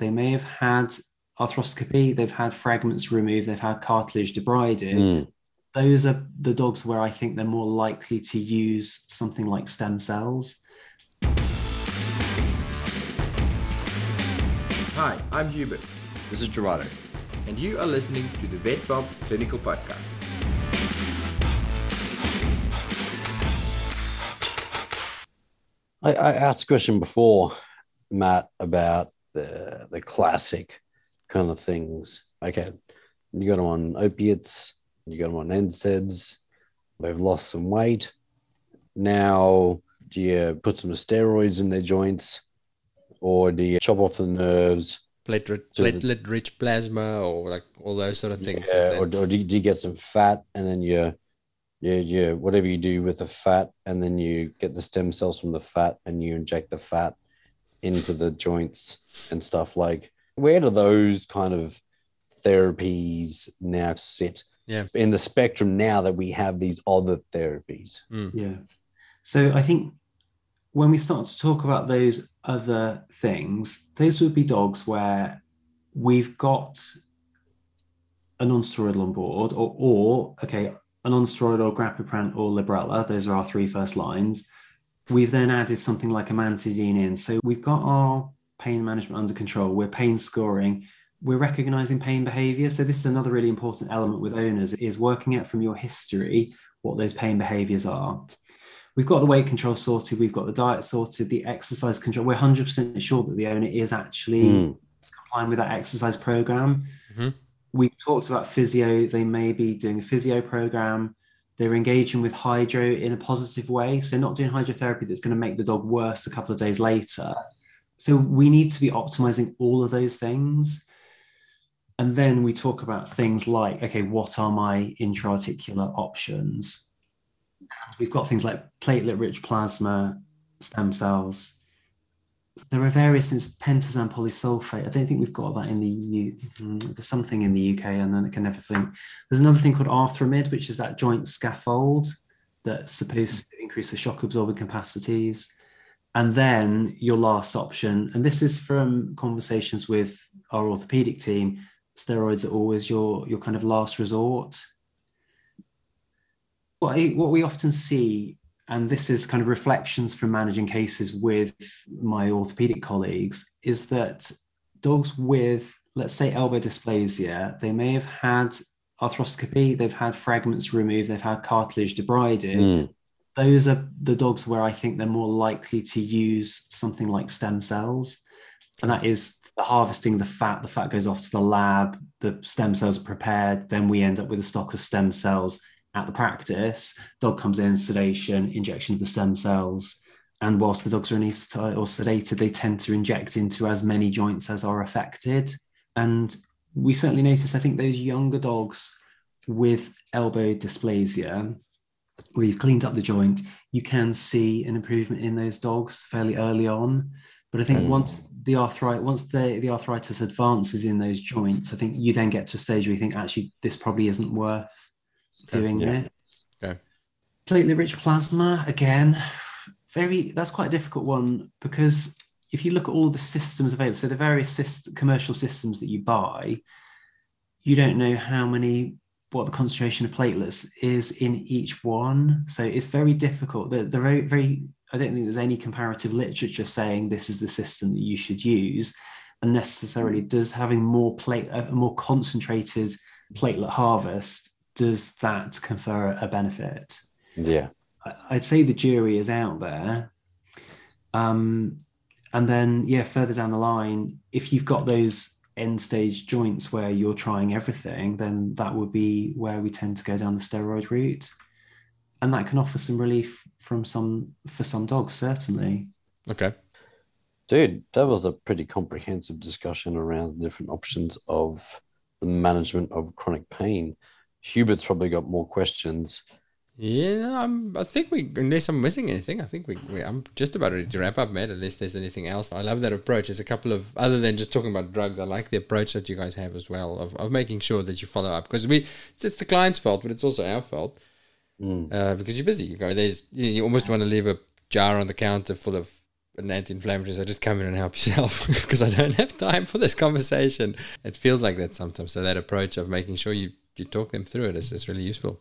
They may have had arthroscopy, they've had fragments removed, they've had cartilage debrided. Mm. Those are the dogs where I think they're more likely to use something like stem cells. Hi, I'm Hubert, This is Gerardo. and you are listening to the Vet Vault Clinical Podcast. I, I asked a question before, Matt, about the the classic kind of things. Okay, you got them on opiates, you got them on NSAIDs, they've lost some weight. Now, do you put some steroids in their joints, or do you chop off the nerves? platelet platelet rich plasma or like all those sort of things. Yeah, or, or do, you, do you get some fat and then you, you, you, whatever you do with the fat, and then you get the stem cells from the fat and you inject the fat into the joints and stuff like. Where do those kind of therapies now sit? Yeah. In the spectrum now that we have these other therapies. Mm. Yeah. So I think when we start to talk about those other things, those would be dogs where we've got a non-steroidal on board, or, or okay, a non-steroidal grapiprant or Librela. Those are our three first lines. We've then added something like amantadine in. So we've got our pain management under control. We're pain scoring. We're recognizing pain behavior. So this is another really important element with owners is working out from your history what those pain behaviors are. We've got the weight control sorted. We've got the diet sorted. The exercise control. We're 100% sure that the owner is actually Mm. complying with that exercise program. Mhm. We talked about physio. They may be doing a physio program. They're engaging with hydro in a positive way. So, not doing hydrotherapy that's going to make the dog worse a couple of days later. So, we need to be optimizing all of those things. And then we talk about things like, okay, what are my intra-articular options? We've got things like platelet-rich plasma, stem cells. There are various things, pentosan polysulfate. I don't think we've got that in the EU. Mm, There's something in the UK, and then I can never think. There's another thing called Arthramid, which is that joint scaffold that's supposed to increase the shock absorbing capacities. And then your last option, and this is from conversations with our orthopedic team, steroids are always your your kind of last resort. What, I, what we often see, and this is kind of reflections from managing cases with my orthopedic colleagues, is that dogs with, let's say, elbow dysplasia, they may have had arthroscopy, they've had fragments removed, they've had cartilage debrided. Mm. Those are the dogs where I think they're more likely to use something like stem cells. And that is the harvesting the fat, the fat goes off to the lab, the stem cells are prepared, then we end up with a stock of stem cells at the practice. Dog comes in, sedation, injection of the stem cells. And whilst the dogs are anesthetized or sedated, they tend to inject into as many joints as are affected. And we certainly notice, I think, those younger dogs with elbow dysplasia, where you've cleaned up the joint, you can see an improvement in those dogs fairly early on. But I think Mm. once the arthritis, once the, the arthritis advances in those joints, I think you then get to a stage where you think actually this probably isn't worth Okay, doing yeah. it. Okay. Platelet rich plasma again, very that's quite a difficult one because if you look at all the systems available, so the various syst- commercial systems that you buy, you don't know how many what the concentration of platelets is in each one. So it's very difficult. They're, they're very, very, I don't think there's any comparative literature saying this is the system that you should use. And necessarily does having more plate, uh, a more concentrated platelet harvest, does that confer a benefit? Yeah. I- I'd say the jury is out there. Um, and then, yeah, further down the line, if you've got those end stage joints where you're trying everything, then that would be where we tend to go down the steroid route. And that can offer some relief from some for some dogs, certainly. Okay. Dude, that was a pretty comprehensive discussion around the different options of the management of chronic pain. Hubert's probably got more questions. Yeah, I'm, I think we, unless I'm missing anything, I think we, we, I'm just about ready to wrap up, Matt, unless there's anything else. I love that approach. There's a couple of, other than just talking about drugs, I like the approach that you guys have as well of, of making sure that you follow up because we, it's, it's the client's fault, but it's also our fault Mm. uh, because you're busy. You go, there's, you, you almost want to leave a jar on the counter full of an anti-inflammatory, so just come in and help yourself because I don't have time for this conversation. It feels like that sometimes. So that approach of making sure you you talk them through it. it is, is really useful.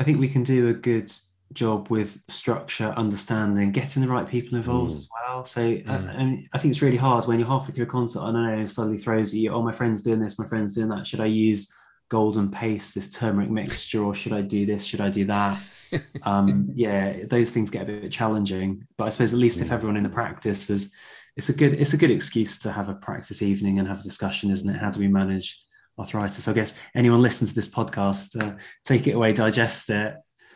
I think we can do a good job with structure, understanding, getting the right people involved Mm. as well. So, uh, Mm. and I think it's really hard when you're halfway through a concert. And I know, suddenly throws at you, oh, my friend's doing this, my friend's doing that. Should I use golden paste, this turmeric mixture, or should I do this? Should I do that? um, yeah, those things get a bit challenging. But I suppose at least if Mm. everyone in the practice is, it's a good, it's a good excuse to have a practice evening and have a discussion, isn't it? How do we manage arthritis? I guess anyone listening to this podcast, uh, take it away, digest it,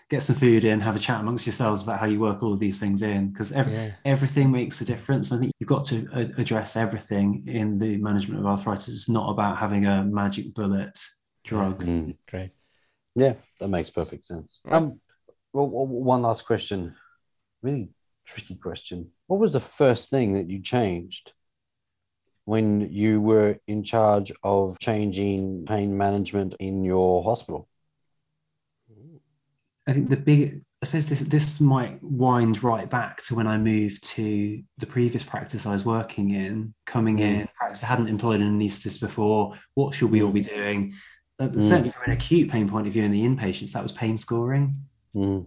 get some food in, have a chat amongst yourselves about how you work all of these things in, because every, Yeah. everything makes a difference. I think you've got to a- address everything in the management of arthritis. It's not about having a magic bullet drug. Mm. Great. Yeah, that makes perfect sense. Um, well, well, one last question, really tricky question. What was the first thing that you changed when you were in charge of changing pain management in your hospital? I think the big, I suppose this this might wind right back to when I moved to the previous practice I was working in, coming Mm. in, practice I hadn't employed an anaesthetist before. What should we all be doing? Uh, Mm. Certainly from an acute pain point of view in the inpatients, that was pain scoring. Mm.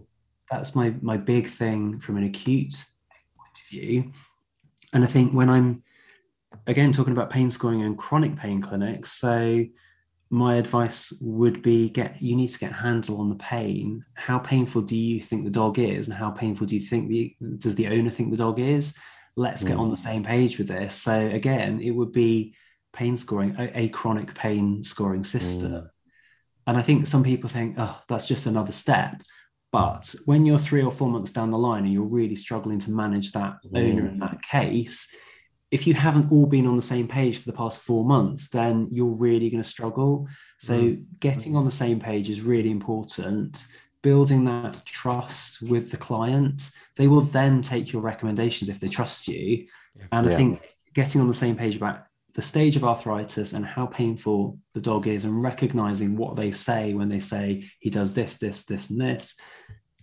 That's my my big thing from an acute point of view. And I think when I'm again talking about pain scoring and chronic pain clinics, so my advice would be get you need to get a handle on the pain. How painful do you think the dog is, and how painful do you think the does the owner think the dog is? Let's get Mm. on the same page with this. So again, it would be pain scoring, a, a chronic pain scoring system. Mm. And I think some people think, oh, that's just another step. But when you're three or four months down the line and you're really struggling to manage that owner Mm. in that case, if you haven't all been on the same page for the past four months, then you're really going to struggle. So mm. getting mm. on the same page is really important. Building that trust with the client, they will then take your recommendations if they trust you. Yeah. And I Yeah. think getting on the same page about the stage of arthritis and how painful the dog is and recognizing what they say when they say he does this this this and this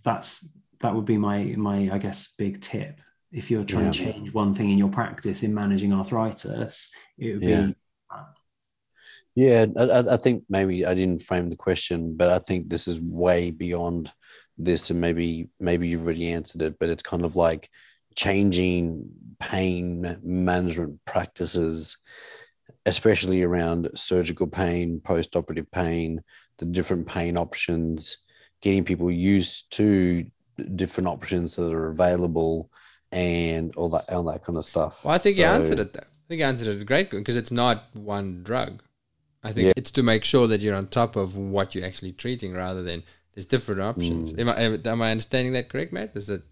that's that would be my my i guess big tip if you're trying to change one thing in your practice in managing arthritis it would Yeah. be Yeah, I, I- I think maybe I didn't frame the question, but I think this is way beyond this, and maybe maybe you've already answered it. But it's kind of like changing pain management practices, especially around surgical pain, post-operative pain, the different pain options, getting people used to different options that are available, and all that all that kind of stuff. Well, I think you answered it though. I think you answered it great because it's not one drug. I think Yeah. it's to make sure that you're on top of what you're actually treating rather than there's different options. Mm. Am, I, am I understanding that correct, Matt? Is it?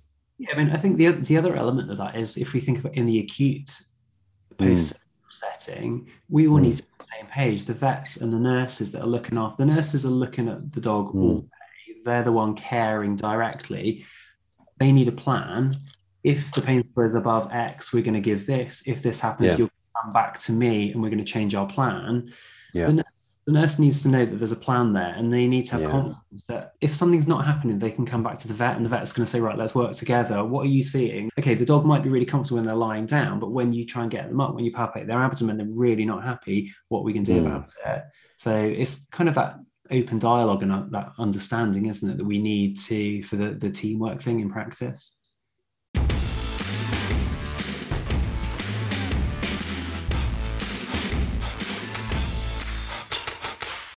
yeah i mean i think the, the other element of that is if we think about in the acute post setting we all Mm. need to be on the same page the vets and the nurses that are looking after the nurses are looking at the dog Mm. all day they're the one caring directly they need a plan if the pain score is above x we're going to give this if this happens Yeah. you'll come back to me and we're going to change our plan Yeah. the, nurse, the nurse needs to know that there's a plan there and they need to have Yeah. confidence that if something's not happening they can come back to the vet and the vet's going to say right let's work together what are you seeing okay the dog might be really comfortable when they're lying down but when you try and get them up when you palpate their abdomen they're really not happy what we can do Mm. about it so it's kind of that open dialogue and uh, that understanding isn't it that we need to for the, the teamwork thing in practice Bye.